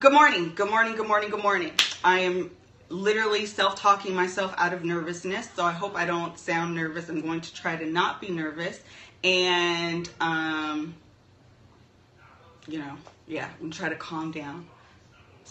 Good morning, good morning, good morning, good morning. I am literally self talking myself out of nervousness, so I hope I don't sound nervous. I'm going to try to not be nervous. And, um, you know, yeah, I'm try to calm down.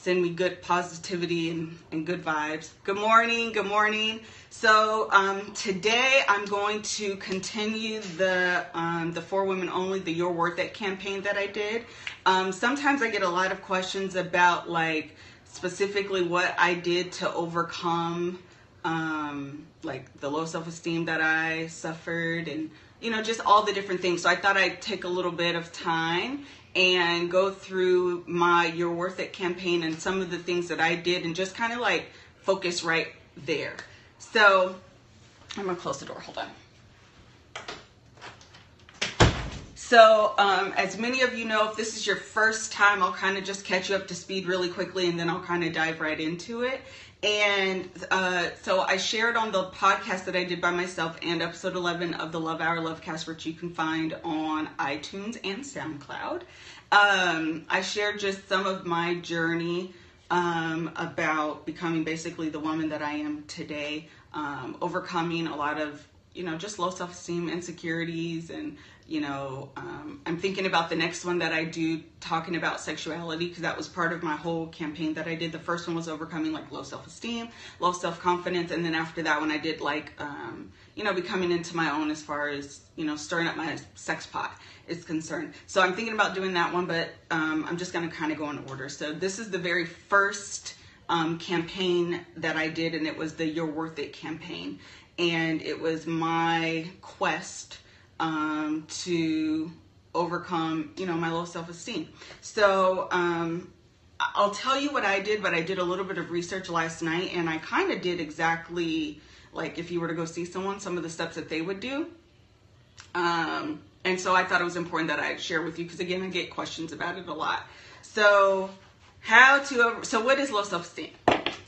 Send me good positivity and, and good vibes. Good morning, good morning. So um, today I'm going to continue the um, the for women only, the You're Worth It campaign that I did. Um, sometimes I get a lot of questions about like specifically what I did to overcome um, like the low self esteem that I suffered and you know just all the different things. So I thought I'd take a little bit of time and go through my You're Worth It campaign and some of the things that I did and just kind of like focus right there. So I'm gonna close the door, hold on. So, um, as many of you know, if this is your first time, I'll kind of just catch you up to speed really quickly and then I'll kind of dive right into it. And uh, so I shared on the podcast that I did by myself and episode 11 of the Love Hour Lovecast, which you can find on iTunes and SoundCloud. Um, I shared just some of my journey um, about becoming basically the woman that I am today, um, overcoming a lot of, you know, just low self esteem, insecurities, and you know, um, I'm thinking about the next one that I do talking about sexuality because that was part of my whole campaign that I did. The first one was overcoming like low self esteem, low self confidence, and then after that one I did like, um, you know, becoming into my own as far as you know, stirring up my sex pot is concerned. So I'm thinking about doing that one, but um, I'm just gonna kind of go in order. So this is the very first um, campaign that I did, and it was the You're Worth It campaign, and it was my quest um, to overcome, you know, my low self-esteem. So um, I'll tell you what I did, but I did a little bit of research last night, and I kind of did exactly like if you were to go see someone, some of the steps that they would do. Um, and so I thought it was important that I share with you because again, I get questions about it a lot. So how to so what is low self-esteem?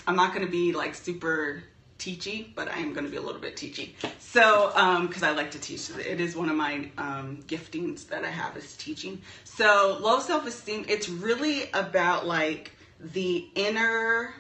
I'm not going to be like super teachy, but I am going to be a little bit teachy. So, because um, I like to teach, it is one of my um, giftings that I have is teaching. So, low self esteem, it's really about like the inner,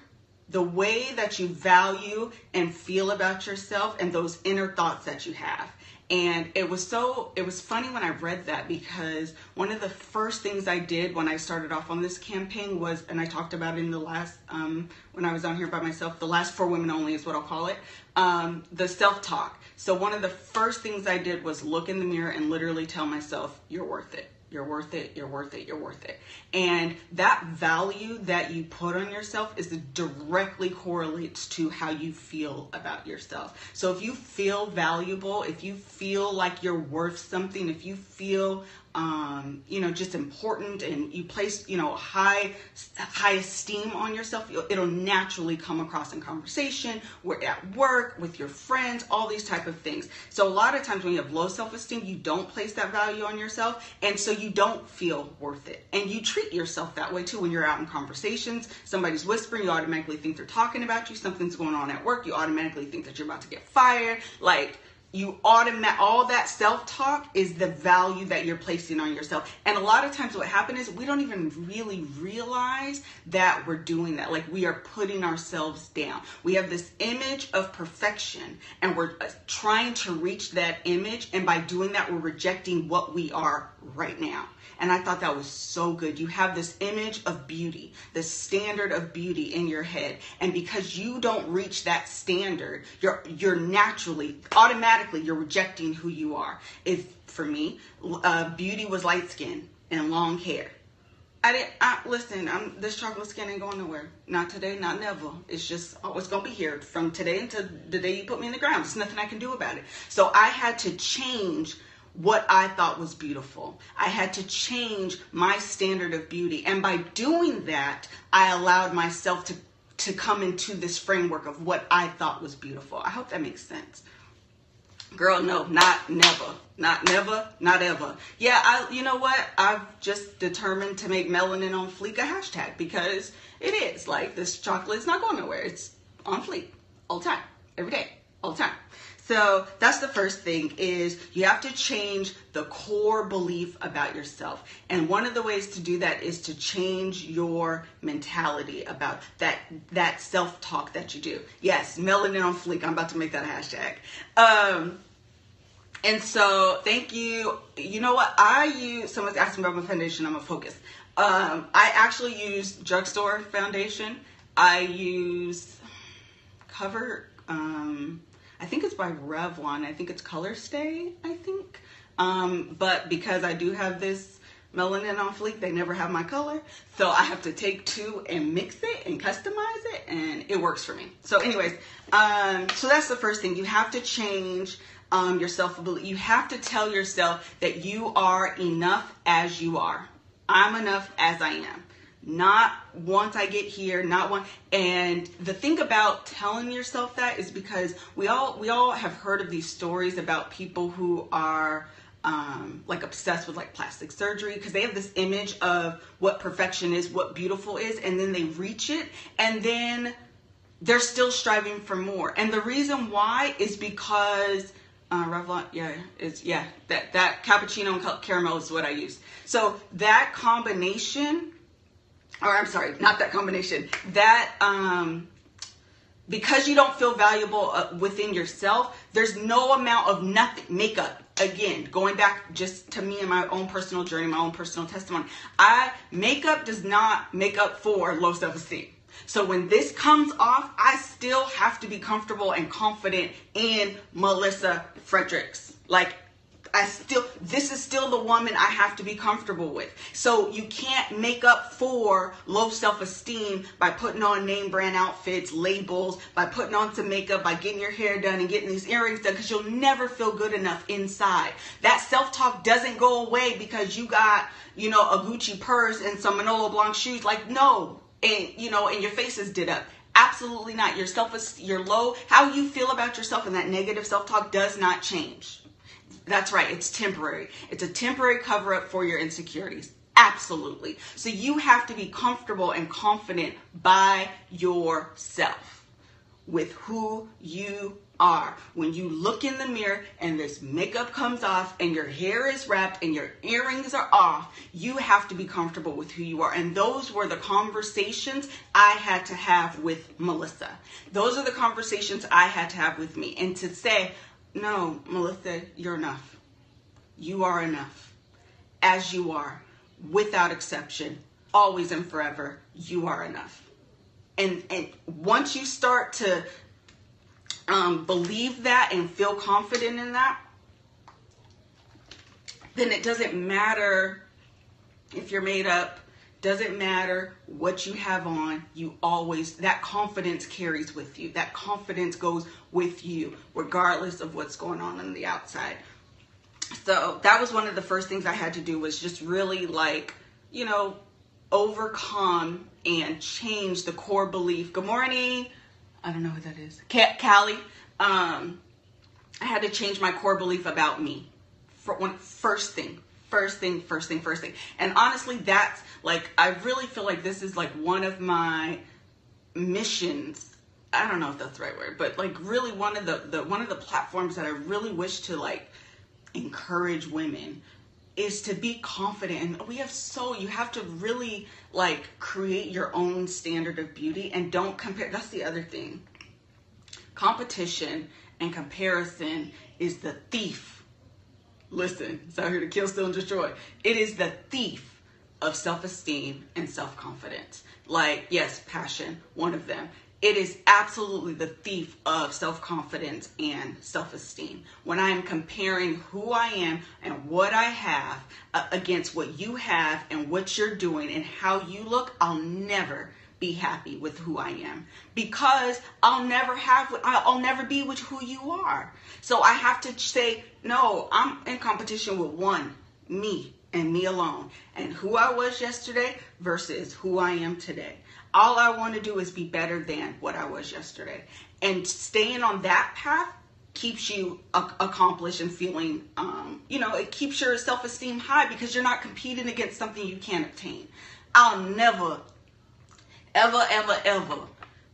the way that you value and feel about yourself and those inner thoughts that you have. And it was so, it was funny when I read that because one of the first things I did when I started off on this campaign was, and I talked about in the last, um, when I was on here by myself, the last for women only is what I'll call it, um, the self talk. So one of the first things I did was look in the mirror and literally tell myself, you're worth it. You're worth it, you're worth it, you're worth it. And that value that you put on yourself is directly correlates to how you feel about yourself. So if you feel valuable, if you feel like you're worth something, if you feel um, you know, just important and you place, you know, high, high esteem on yourself, it'll naturally come across in conversation, we're at work, with your friends, all these type of things. So a lot of times when you have low self-esteem, you don't place that value on yourself. And so you don't feel worth it. And you treat yourself that way too when you're out in conversations, somebody's whispering, you automatically think they're talking about you, something's going on at work, you automatically think that you're about to get fired. Like, you automatic all that self-talk is the value that you're placing on yourself and a lot of times what happens is we don't even really realize that we're doing that like we are putting ourselves down we have this image of perfection and we're uh, trying to reach that image and by doing that we're rejecting what we are right now and I thought that was so good. You have this image of beauty, the standard of beauty in your head. And because you don't reach that standard, you're you're naturally, automatically, you're rejecting who you are. If for me, uh, beauty was light skin and long hair. I didn't I, listen. I'm this chocolate skin ain't going nowhere. Not today, not never. It's just always gonna be here from today until the day you put me in the ground. There's nothing I can do about it. So I had to change what I thought was beautiful. I had to change my standard of beauty. And by doing that, I allowed myself to, to come into this framework of what I thought was beautiful. I hope that makes sense. Girl, no, not never. Not never, not ever. Yeah, I you know what? I've just determined to make melanin on fleek a hashtag because it is. Like this chocolate is not going nowhere. It's on fleek all the time, every day, all the time. So that's the first thing is you have to change the core belief about yourself. And one of the ways to do that is to change your mentality about that that self-talk that you do. Yes, melanin on fleek. I'm about to make that a hashtag. Um, and so thank you. You know what? I use someone's asking about my foundation, I'm a focus. Um, I actually use drugstore foundation. I use cover um, I think it's by Revlon. I think it's Color Stay, I think. Um, but because I do have this melanin on fleek, they never have my color. So I have to take two and mix it and customize it, and it works for me. So, anyways, um, so that's the first thing. You have to change um, your self belief. You have to tell yourself that you are enough as you are. I'm enough as I am not once I get here, not one. And the thing about telling yourself that is because we all we all have heard of these stories about people who are um, like obsessed with like plastic surgery because they have this image of what perfection is, what beautiful is, and then they reach it, and then they're still striving for more. And the reason why is because uh, Revlon, yeah, is yeah that that cappuccino and caramel is what I use. So that combination or I'm sorry, not that combination. That um, because you don't feel valuable uh, within yourself, there's no amount of nothing makeup. Again, going back just to me and my own personal journey, my own personal testimony. I makeup does not make up for low self-esteem. So when this comes off, I still have to be comfortable and confident in Melissa Fredericks. Like I still, this is still the woman I have to be comfortable with. So you can't make up for low self esteem by putting on name brand outfits, labels, by putting on some makeup, by getting your hair done and getting these earrings done because you'll never feel good enough inside. That self talk doesn't go away because you got, you know, a Gucci purse and some Manolo Blahnik shoes. Like, no. And, you know, and your face is did up. Absolutely not. Your self, your low, how you feel about yourself and that negative self talk does not change. That's right, it's temporary. It's a temporary cover up for your insecurities. Absolutely. So you have to be comfortable and confident by yourself with who you are. When you look in the mirror and this makeup comes off and your hair is wrapped and your earrings are off, you have to be comfortable with who you are. And those were the conversations I had to have with Melissa. Those are the conversations I had to have with me. And to say, no, Melissa, you're enough. You are enough. As you are, without exception, always and forever, you are enough. And and once you start to um, believe that and feel confident in that, then it doesn't matter if you're made up doesn't matter what you have on, you always, that confidence carries with you. That confidence goes with you, regardless of what's going on on the outside. So that was one of the first things I had to do was just really like, you know, overcome and change the core belief. Good morning. I don't know who that is. Callie. Um, I had to change my core belief about me. For one, first thing, first thing, first thing, first thing. And honestly, that's like, I really feel like this is like one of my missions. I don't know if that's the right word, but like really one of the, the one of the platforms that I really wish to like encourage women is to be confident and we have so you have to really like create your own standard of beauty and don't compare that's the other thing competition and comparison is the thief Listen, it's out here to kill, steal, and destroy. It is the thief of self esteem and self confidence. Like, yes, passion, one of them. It is absolutely the thief of self confidence and self esteem. When I am comparing who I am and what I have uh, against what you have and what you're doing and how you look, I'll never be happy with who I am because I'll never have I'll never be with who you are. So I have to say no, I'm in competition with one, me and me alone and who I was yesterday versus who I am today. All I want to do is be better than what I was yesterday. And staying on that path keeps you accomplished and feeling, um, you know, it keeps your self esteem high because you're not competing against something you can't obtain. I'll never, ever, ever, ever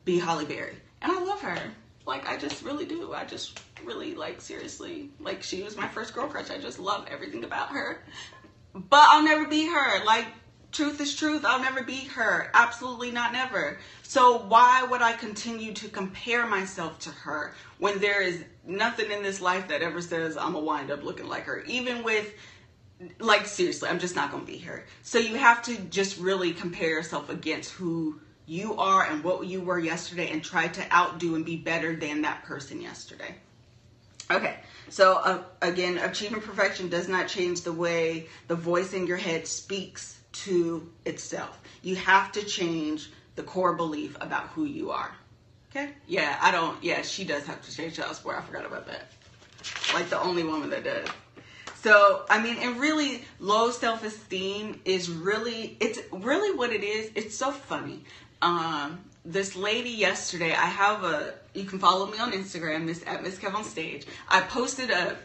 be Halle Berry. And I love her. Like, I just really do. I just really, like, seriously, like, she was my first girl crush. I just love everything about her. But I'll never be her. Like, truth is truth. I'll never be her. Absolutely not never. So why would I continue to compare myself to her when there is nothing in this life that ever says I'm gonna wind up looking like her? Even with like seriously, I'm just not gonna be her. So you have to just really compare yourself against who you are and what you were yesterday and try to outdo and be better than that person yesterday. Okay, so uh, again, achieving perfection does not change the way the voice in your head speaks to itself. You have to change the core belief about who you are. Okay? Yeah, I don't, yeah, she does have to change child support. I forgot about that. Like the only woman that does. So, I mean, and really, low self esteem is really, it's really what it is. It's so funny. Um, this lady yesterday, I have a, you can follow me on Instagram, Miss at Miss Kev on Stage. I posted a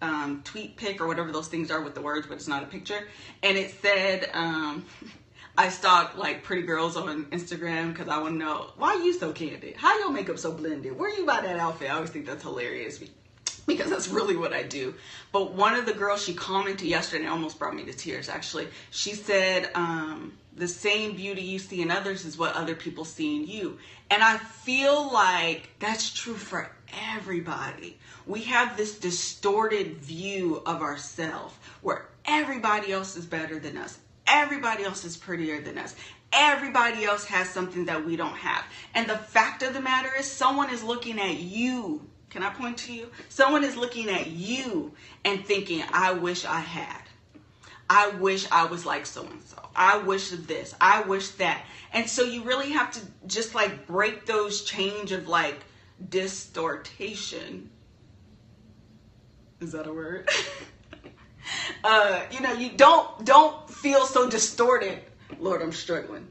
um, tweet pic or whatever those things are with the words, but it's not a picture. And it said, um, I stalk like pretty girls on Instagram because I want to know why you so candid? How your makeup so blended? Where you buy that outfit? I always think that's hilarious because that's really what I do. But one of the girls she commented yesterday, almost brought me to tears actually. She said, um, the same beauty you see in others is what other people see in you. And I feel like that's true for everybody. We have this distorted view of ourselves where everybody else is better than us. Everybody else is prettier than us. Everybody else has something that we don't have. And the fact of the matter is, someone is looking at you. Can I point to you? Someone is looking at you and thinking, I wish I had. I wish I was like so and so. I wish this. I wish that. And so you really have to just like break those change of like distortation. Is that a word? uh, you know, you don't don't feel so distorted. Lord, I'm struggling.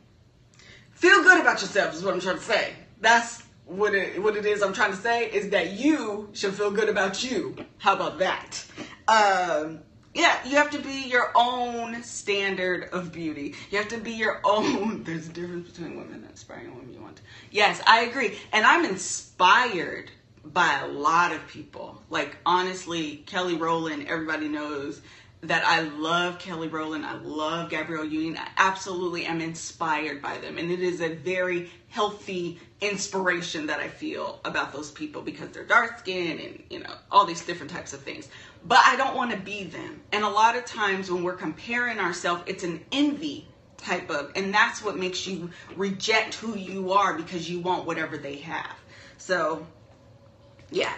Feel good about yourself is what I'm trying to say. That's what it what it is I'm trying to say is that you should feel good about you. How about that? Um, yeah, you have to be your own standard of beauty. You have to be your own. There's a difference between women and inspiring women you want. Yes, I agree. And I'm inspired by a lot of people. Like, honestly, Kelly Rowland, everybody knows that I love Kelly Rowland. I love Gabrielle Union. I absolutely am inspired by them. And it is a very healthy inspiration that I feel about those people because they're dark skinned and, you know, all these different types of things but I don't want to be them. And a lot of times when we're comparing ourselves, it's an envy type of, and that's what makes you reject who you are because you want whatever they have. So, yeah.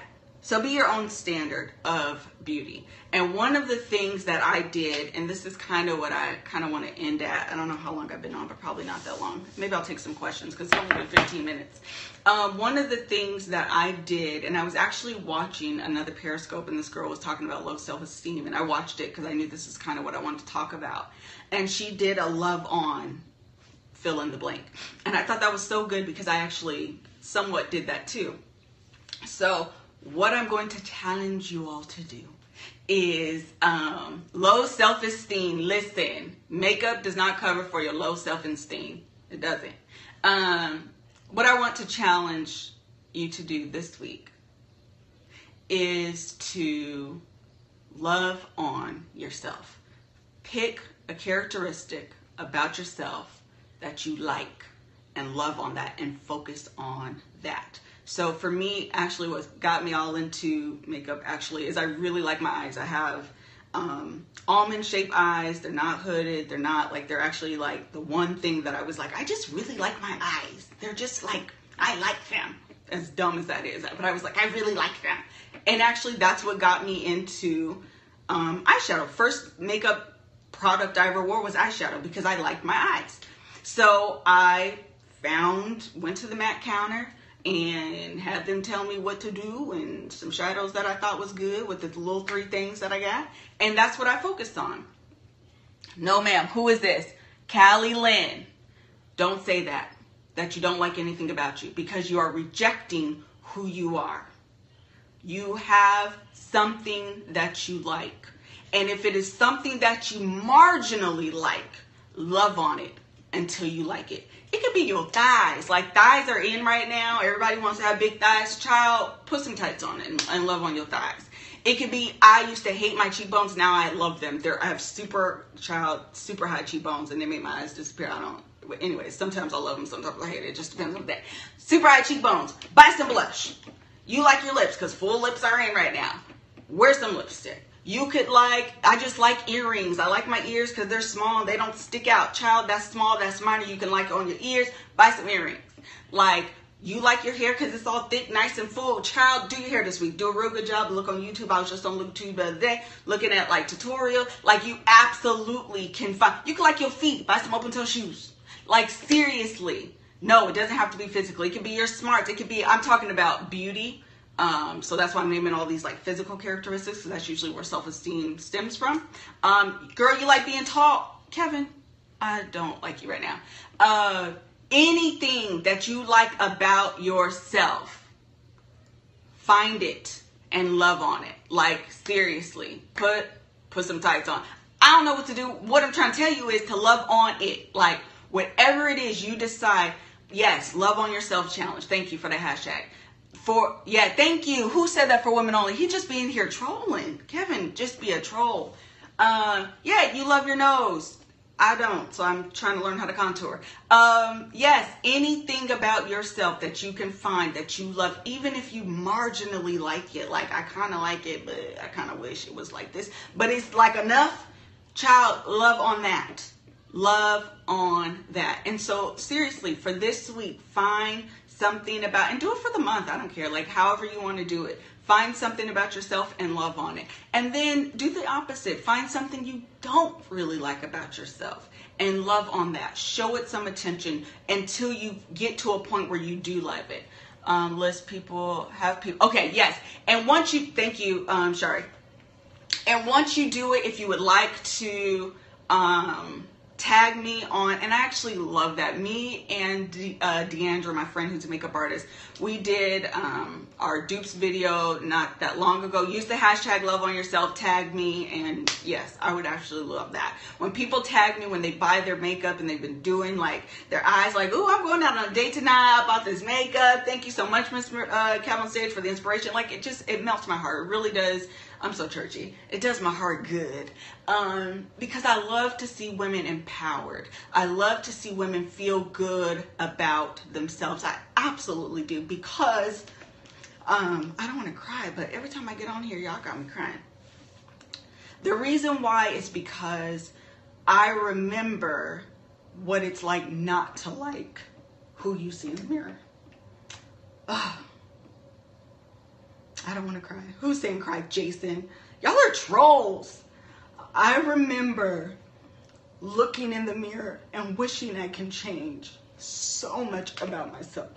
So be your own standard of beauty. And one of the things that I did, and this is kind of what I kind of want to end at. I don't know how long I've been on, but probably not that long. Maybe I'll take some questions because it's only been 15 minutes. Um, one of the things that I did, and I was actually watching another Periscope, and this girl was talking about low self esteem, and I watched it because I knew this is kind of what I wanted to talk about. And she did a love on fill in the blank. And I thought that was so good because I actually somewhat did that too. So, what I'm going to challenge you all to do is um, low self esteem. Listen, makeup does not cover for your low self esteem. It doesn't. Um, what I want to challenge you to do this week is to love on yourself. Pick a characteristic about yourself that you like and love on that and focus on that. So for me, actually, what got me all into makeup actually is I really like my eyes. I have um, almond shaped eyes. They're not hooded. They're not like they're actually like the one thing that I was like, I just really like my eyes. They're just like I like them. As dumb as that is, but I was like, I really like them. And actually, that's what got me into um, eyeshadow. First makeup product I ever wore was eyeshadow because I liked my eyes. So I found, went to the MAC counter and had them tell me what to do and some shadows that I thought was good with the little three things that I got. And that's what I focused on. No, ma'am. Who is this? Callie Lynn. Don't say that, that you don't like anything about you because you are rejecting who you are. You have something that you like. And if it is something that you marginally like, love on it until you like it. It could be your thighs. Like thighs are in right now. Everybody wants to have big thighs. Child, put some tights on it and, and love on your thighs. It could be I used to hate my cheekbones. Now I love them. They're I have super child, super high cheekbones, and they make my eyes disappear. I don't. But anyways, sometimes I love them, sometimes I hate it. It just depends on the day. Super high cheekbones. Buy some blush. You like your lips because full lips are in right now. Wear some lipstick. You could like, I just like earrings. I like my ears because they're small and they don't stick out. Child, that's small, that's minor. You can like it on your ears. Buy some earrings. Like, you like your hair because it's all thick, nice, and full. Child, do your hair this week. Do a real good job. Look on YouTube. I was just on YouTube the other day looking at like tutorial. Like, you absolutely can find, you can like your feet. Buy some open toe shoes. Like, seriously. No, it doesn't have to be physically. It can be your smarts. It could be, I'm talking about beauty um, so that's why I'm naming all these like physical characteristics, because that's usually where self-esteem stems from. Um, girl, you like being tall, Kevin? I don't like you right now. Uh, anything that you like about yourself, find it and love on it. Like seriously, put put some tights on. I don't know what to do. What I'm trying to tell you is to love on it. Like whatever it is you decide. Yes, love on yourself challenge. Thank you for the hashtag for yeah, thank you. Who said that for women only? He just being here trolling. Kevin, just be a troll. Uh, yeah, you love your nose. I don't, so I'm trying to learn how to contour. Um, yes, anything about yourself that you can find that you love, even if you marginally like it, like I kind of like it, but I kind of wish it was like this, but it's like enough. Child, love on that. Love on that. And so, seriously, for this week, find something about and do it for the month i don't care like however you want to do it. Find something about yourself and love on it. And then do the opposite find something you don't really like about yourself and love on that. Show it some attention until you get to a point where you do love it. Um, list people have people okay yes. And once you thank you um sorry. And once you do it if you would like to um tag me on, and I actually love that. Me and De, uh, Deandra, my friend who's a makeup artist, we did um, our dupes video not that long ago. Use the hashtag love on yourself, tag me, and yes, I would actually love that. When people tag me when they buy their makeup and they've been doing like their eyes like, oh, I'm going out on a date tonight, I bought this makeup. Thank you so much, Miss uh, Calvin Stage, for the inspiration. Like it just, it melts my heart. It really does I'm so churchy. It does my heart good. Um, because I love to see women empowered. I love to see women feel good about themselves. I absolutely do because um, I don't want to cry, but every time I get on here, y'all got me crying. The reason why is because I remember what it's like not to like who you see in the mirror. Ugh. I don't want to cry. Who's saying cry? Jason. Y'all are trolls. I remember looking in the mirror and wishing I can change so much about myself.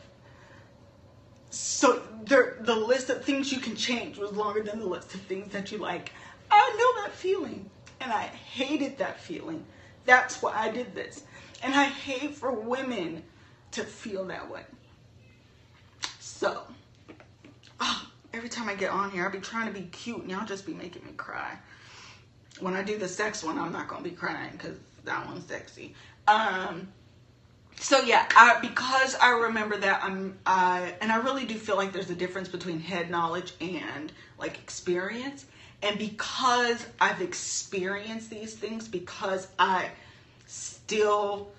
So there, the list of things you can change was longer than the list of things that you like. I know that feeling, and I hated that feeling. That's why I did this. And I hate for women to feel that way. So, oh, every time I get on here, I'll be trying to be cute and y'all just be making me cry. When I do the sex one, I'm not gonna be crying because that one's sexy. Um, so yeah, I, because I remember that I'm, I, and I really do feel like there's a difference between head knowledge and like experience. And because I've experienced these things, because I still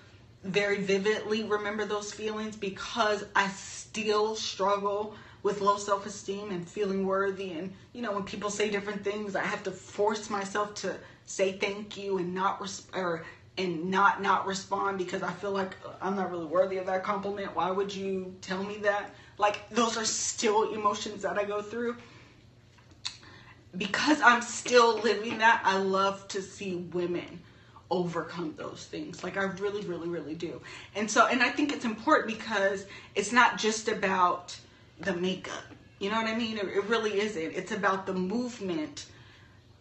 very vividly remember those feelings, because I still struggle with low self esteem and feeling worthy. And, you know, when people say different things, I have to force myself to say thank you and not, or, and not not respond because I feel like uh, I'm not really worthy of that compliment. Why would you tell me that? Like those are still emotions that I go through. Because I'm still living that, I love to see women overcome those things. Like I really, really, really do. And so, and I think it's important because it's not just about the makeup. You know what I mean? It, it really isn't. It's about the movement,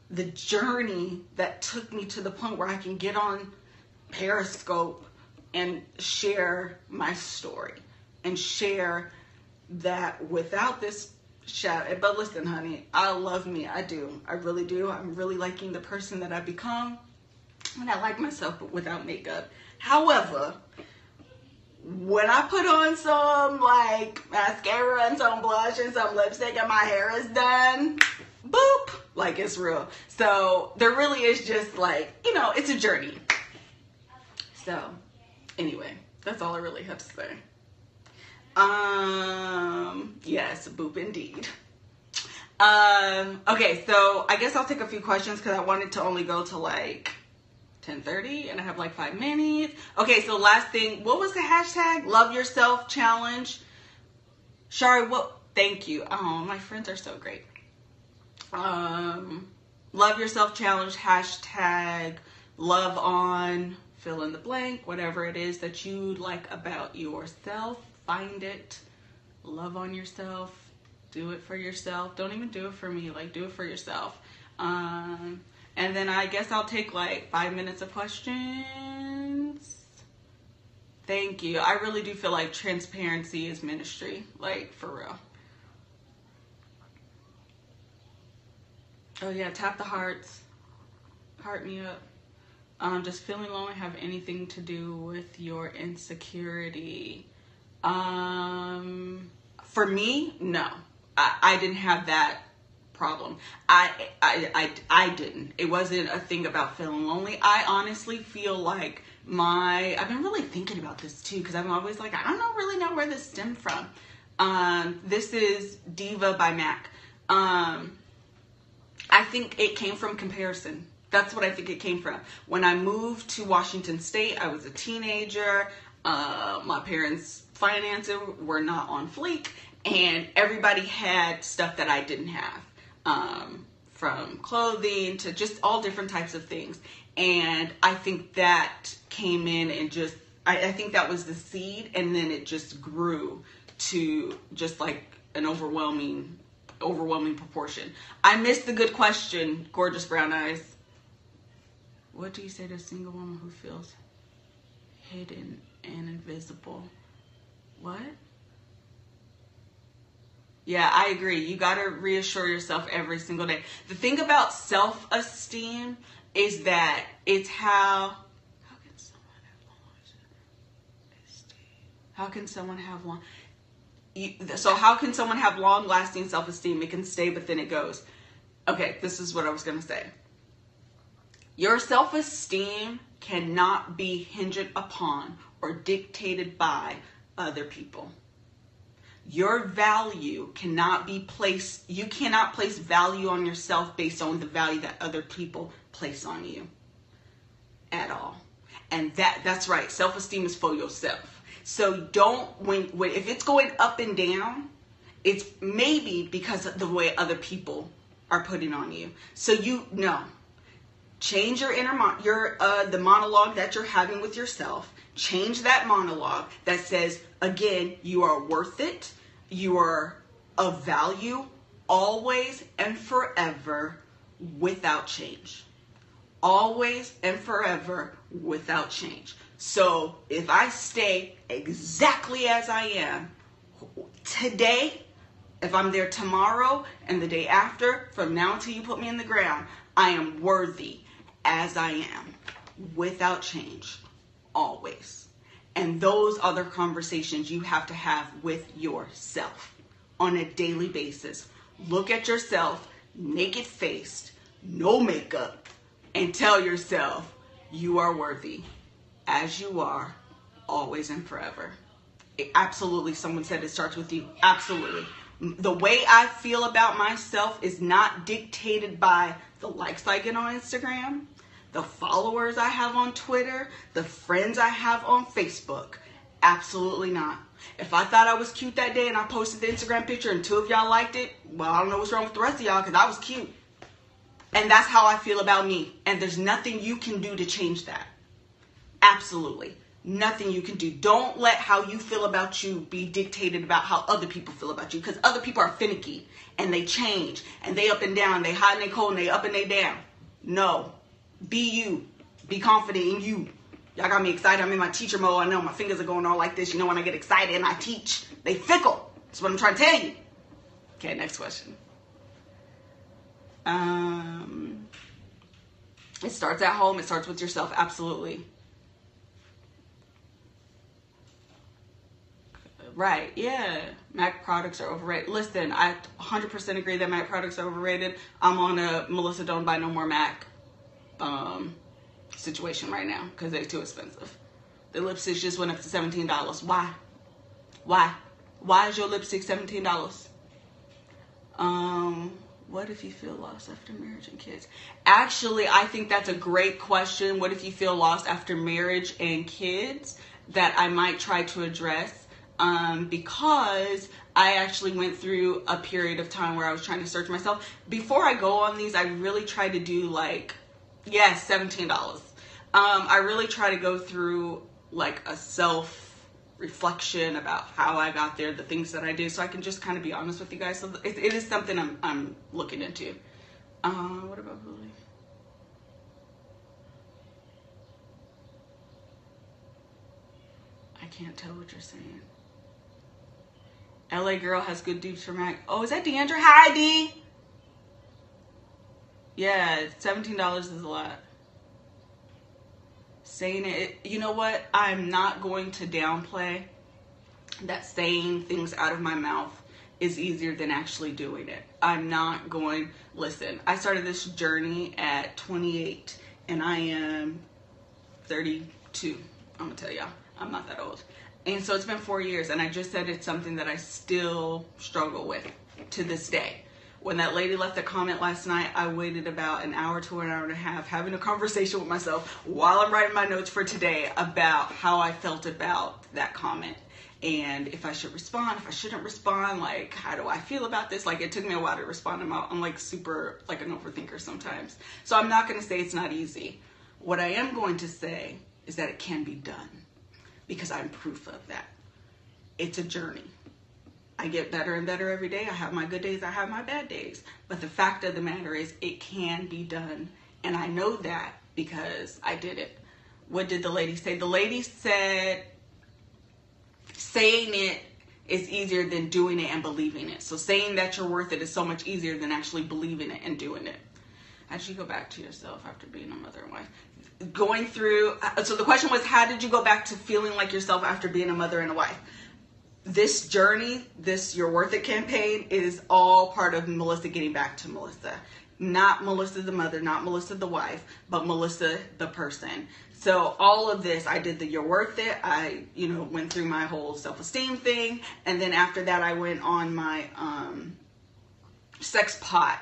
the journey that took me to the point where I can get on Periscope and share my story and share that without this shadow. But listen, honey, I love me. I do. I really do. I'm really liking the person that I've become. And I like myself but without makeup. However, when I put on some like mascara and some blush and some lipstick and my hair is done, boop, like it's real. So there really is just like, you know, it's a journey. So anyway, that's all I really have to say. Um, yes, boop indeed. Um, okay, so I guess I'll take a few questions because I wanted to only go to like 10:30 and I have like 5 minutes. Okay, so last thing, what was the hashtag? Love yourself challenge. Shari, what thank you. Oh, my friends are so great. Um love yourself challenge hashtag love on fill in the blank, whatever it is that you like about yourself find it, love on yourself, do it for yourself. Don't even do it for me, like do it for yourself. Um, and then I guess I'll take like five minutes of questions. Thank you. I really do feel like transparency is ministry, like for real. Oh yeah, tap the hearts. Heart me up. Um, does feeling lonely have anything to do with your insecurity? Um, for me, no. I, I didn't have that problem. I, I, I, I didn't. It wasn't a thing about feeling lonely. I honestly feel like my, I've been really thinking about this too, because I'm always like, I don't know, really know where this stemmed from. Um, this is Diva by Mac. Um, I think it came from comparison. That's what I think it came from. When I moved to Washington State, I was a teenager. Uh, my parents' finances were not on fleek, and everybody had stuff that I didn't have. Um, from clothing to just all different types of things. And I think that came in and just, I, I think that was the seed, and then it just grew to just like an overwhelming overwhelming proportion. I missed the good question, gorgeous brown eyes. What do you say to a single woman who feels hidden and invisible? What? Yeah, I agree. You got to reassure yourself every single day. The thing about self esteem is that it's how. How can someone have long esteem? How can someone have long. So, how can someone have long lasting self esteem? It can stay, but then it goes. Okay, this is what I was going to say. Your self esteem cannot be hinged upon or dictated by other people your value cannot be placed you cannot place value on yourself based on the value that other people place on you at all. And that that's right self-esteem is for yourself. So don't when, when if it's going up and down it's maybe because of the way other people are putting on you. So you know change your inner mon- your uh, the monologue that you're having with yourself change that monologue that says again you are worth it you are of value always and forever without change. Always and forever without change. So if I stay exactly as I am today, if I'm there tomorrow and the day after, from now until you put me in the ground, I am worthy as I am without change, always. And those the conversations you have to have with yourself on a daily basis. Look at yourself naked faced, no makeup, and tell yourself you are worthy as you are, always and forever. It, absolutely, someone said it starts with you. Absolutely. The way I feel about myself is not dictated by the likes I get on Instagram the followers I have on Twitter, the friends I have on Facebook. Absolutely not. If I thought I was cute that day and I posted the Instagram picture and two of y'all liked it, well, I don't know what's wrong with the rest of y'all because I was cute. And that's how I feel about me. And there's nothing you can do to change that. Absolutely. Nothing you can do. Don't let how you feel about you be dictated about how other people feel about you. Because other people are finicky and they change and they up and down. They hot and they cold and they up and they down. No. Be you. Be confident in you. Y'all got me excited. I'm in my teacher mode. I know my fingers are going all like this. You know when I get excited and I teach, they fickle. That's what I'm trying to tell you. Okay, next question. Um, it starts at home. It starts with yourself. Absolutely. Right. Yeah. Mac products are overrated. Listen, I 100% agree that Mac products are overrated. I'm on a Melissa don't buy no more Mac um, situation right now because they're too expensive. The lipstick just went up to $17. Why? Why? Why is your lipstick $17? Um, what if you feel lost after marriage and kids? Actually, I think that's a great question. What if you feel lost after marriage and kids? That I might try to address um, because I actually went through a period of time where I was trying to search myself. Before I go on these, I really try to do like, yes, $17. Um, I really try to go through like a self reflection about how I got there, the things that I did, so I can just kind of be honest with you guys. So it, it is something I'm, I'm looking into. Um, what about bullying? I can't tell what you're saying. LA girl has good dupes for Mac. Oh, is that Deandra? Hi, D. Yeah, $17 is a lot saying it. You know what? I'm not going to downplay that saying things out of my mouth is easier than actually doing it. I'm not going, listen, I started this journey at 28 and I am 32. I'm gonna tell y'all, I'm not that old. And so it's been four years, and I just said it's something that I still struggle with to this day when that lady left a comment last night, I waited about an hour to an hour and a half having a conversation with myself while I'm writing my notes for today about how I felt about that comment and if I should respond, if I shouldn't respond, like how do I feel about this? Like it took me a while to respond. I'm, I'm like super like an overthinker sometimes. So I'm not going to say it's not easy. What I am going to say is that it can be done because I'm proof of that. It's a journey. I get better and better every day. I have my good days, I have my bad days. But the fact of the matter is, it can be done. And I know that because I did it. What did the lady say? The lady said, saying it is easier than doing it and believing it. So saying that you're worth it is so much easier than actually believing it and doing it. Did you go back to yourself after being a mother and wife? Going through, so the question was, how did you go back to feeling like yourself after being a mother and a wife? this journey, this You're Worth It campaign is all part of Melissa getting back to Melissa. Not Melissa the mother, not Melissa the wife, but Melissa the person. So all of this, I did the You're Worth It. I, you know, went through my whole self-esteem thing. And then after that, I went on my um, sex pot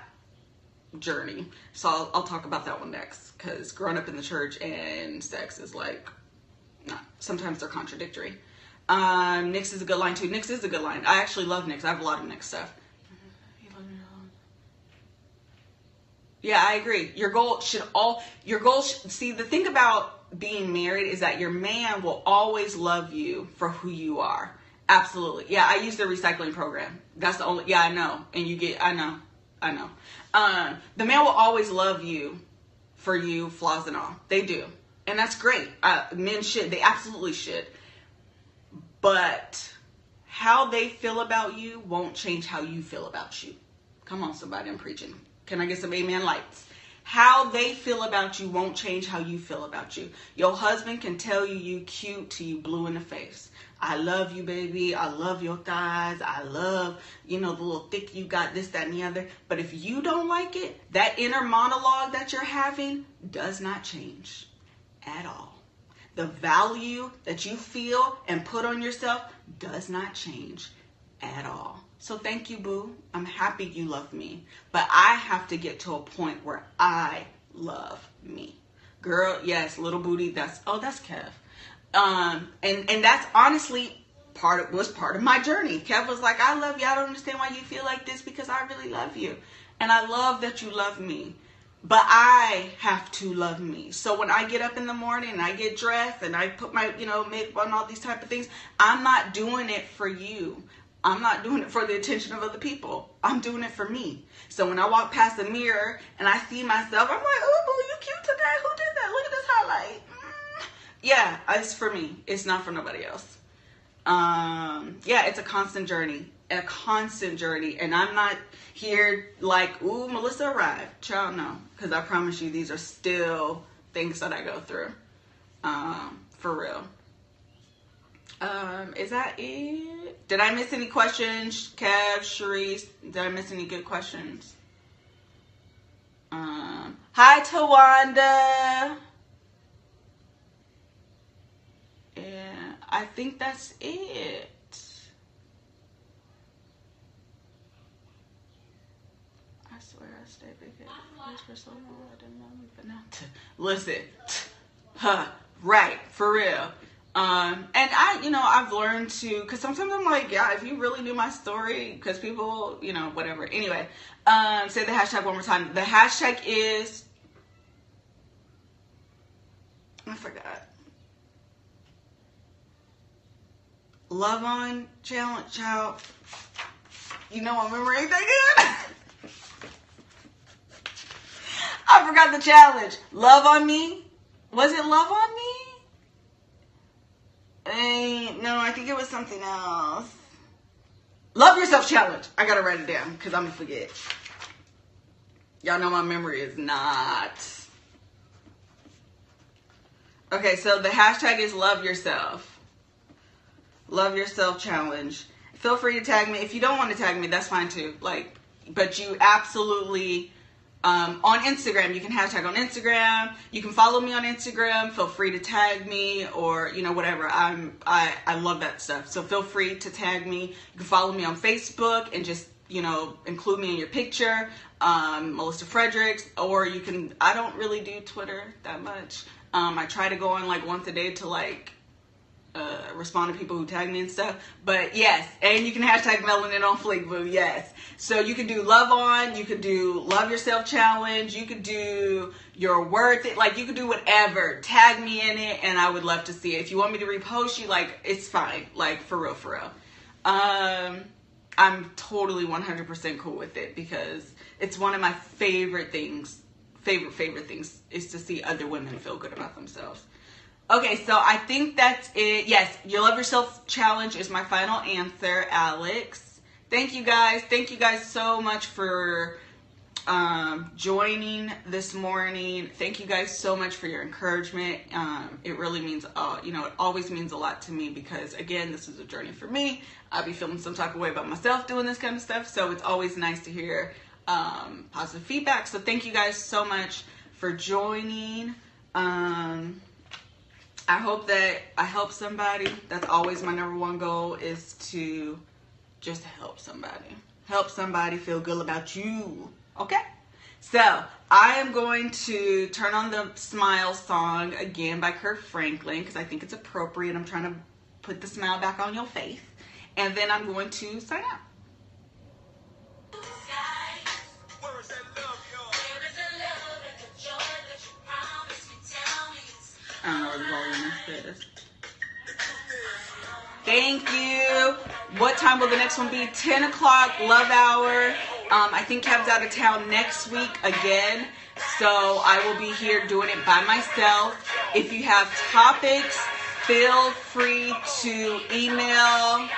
journey. So I'll, I'll talk about that one next. Because growing up in the church and sex is like, not, sometimes they're contradictory. Um, Nyx is a good line too. Nyx is a good line. I actually love Nyx. I have a lot of Nyx stuff. Yeah, I agree. Your goal should all your goal. Should, see, the thing about being married is that your man will always love you for who you are. Absolutely. Yeah, I use the recycling program. That's the only. Yeah, I know. And you get. I know. I know. Um, the man will always love you for you, flaws and all. They do, and that's great. Uh, men should. They absolutely should. But how they feel about you won't change how you feel about you. Come on, somebody, I'm preaching. Can I get some amen lights? How they feel about you won't change how you feel about you. Your husband can tell you you cute till you blue in the face. I love you, baby. I love your thighs. I love, you know, the little thick you got, this, that, and the other. But if you don't like it, that inner monologue that you're having does not change at all the value that you feel and put on yourself does not change at all. So thank you, boo. I'm happy you love me. But I have to get to a point where I love me. Girl, yes, little booty, that's oh, that's Kev. Um, and and that's honestly part of was part of my journey. Kev was like, I love you. I don't understand why you feel like this because I really love you. And I love that you love me. but I have to love me. So when I get up in the morning and I get dressed and I put my, you know, makeup on all these type of things, I'm not doing it for you. I'm not doing it for the attention of other people. I'm doing it for me. So when I walk past the mirror and I see myself, I'm like, oh, boo, you cute today. Who did that? Look at this highlight. Mm. Yeah, it's for me. It's not for nobody else. Um, yeah, it's a constant journey. A constant journey. And I'm not here like, ooh, Melissa arrived. Child, no. Because I promise you, these are still things that I go through. Um, for real. Um, is that it? Did I miss any questions? Kev, Sharice, did I miss any good questions? Um, hi, Tawanda. Yeah, I think that's it. I swear I stayed vacation for so long. I didn't know me, but now. Listen, huh? Right, for real. Um, and I, you know, I've learned to, cause sometimes I'm like, yeah, if you really knew my story, cause people, you know, whatever. Anyway, um, say the hashtag one more time. The hashtag is, I forgot. Love on challenge, child. You know I remember anything good? I forgot the challenge. Love on me. Was it love on me? No, I think it was something else. Love yourself challenge. I gotta write it down because I'm gonna forget. Y'all know my memory is not. Okay, so the hashtag is love yourself. Love yourself challenge. Feel free to tag me. If you don't want to tag me, that's fine too. Like, but you absolutely um, on Instagram. You can hashtag on Instagram. You can follow me on Instagram. Feel free to tag me or you know whatever. I'm I I love that stuff. So feel free to tag me. You can follow me on Facebook and just you know include me in your picture. Um, Melissa Fredericks, or you can. I don't really do Twitter that much. Um, I try to go on like once a day to like uh, respond to people who tag me and stuff. But yes, and you can hashtag melanin on Fleekboo, yes. So you can do love on, you could do love yourself challenge, you could do your worth it, like you could do whatever. Tag me in it, and I would love to see it. If you want me to repost you, like it's fine, like for real, for real. Um, I'm totally 100% cool with it because it's one of my favorite things, favorite favorite things is to see other women feel good about themselves. Okay, so I think that's it. Yes, your love yourself challenge is my final answer, Alex. Thank you guys. Thank you guys so much for um, joining this morning. Thank you guys so much for your encouragement. Um, it really means, uh, you know, it always means a lot to me because, again, this is a journey for me. I'll be feeling some type of way about myself doing this kind of stuff. So it's always nice to hear um, positive feedback. So thank you guys so much for joining. Um, I hope that I help somebody. That's always my number one goal is to just help somebody. Help somebody feel good about you. Okay? So, I am going to turn on the Smile song again by Kirk Franklin because I think it's appropriate. I'm trying to put the smile back on your face. And then I'm going to sign out. Volume is. Thank you. What time will the next one be? 10 o'clock, love hour. Um, I think Kev's out of town next week again. So I will be here doing it by myself. If you have topics, feel free to email.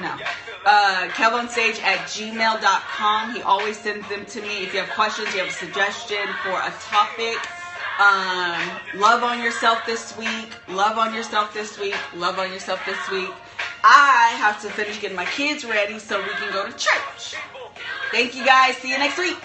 No. Uh, KevOnStage at gmail.com. He always sends them to me. If you have questions, you have a suggestion for a topic, um, love on yourself this week. Love on yourself this week. Love on yourself this week. I have to finish getting my kids ready so we can go to church. Thank you guys. See you next week.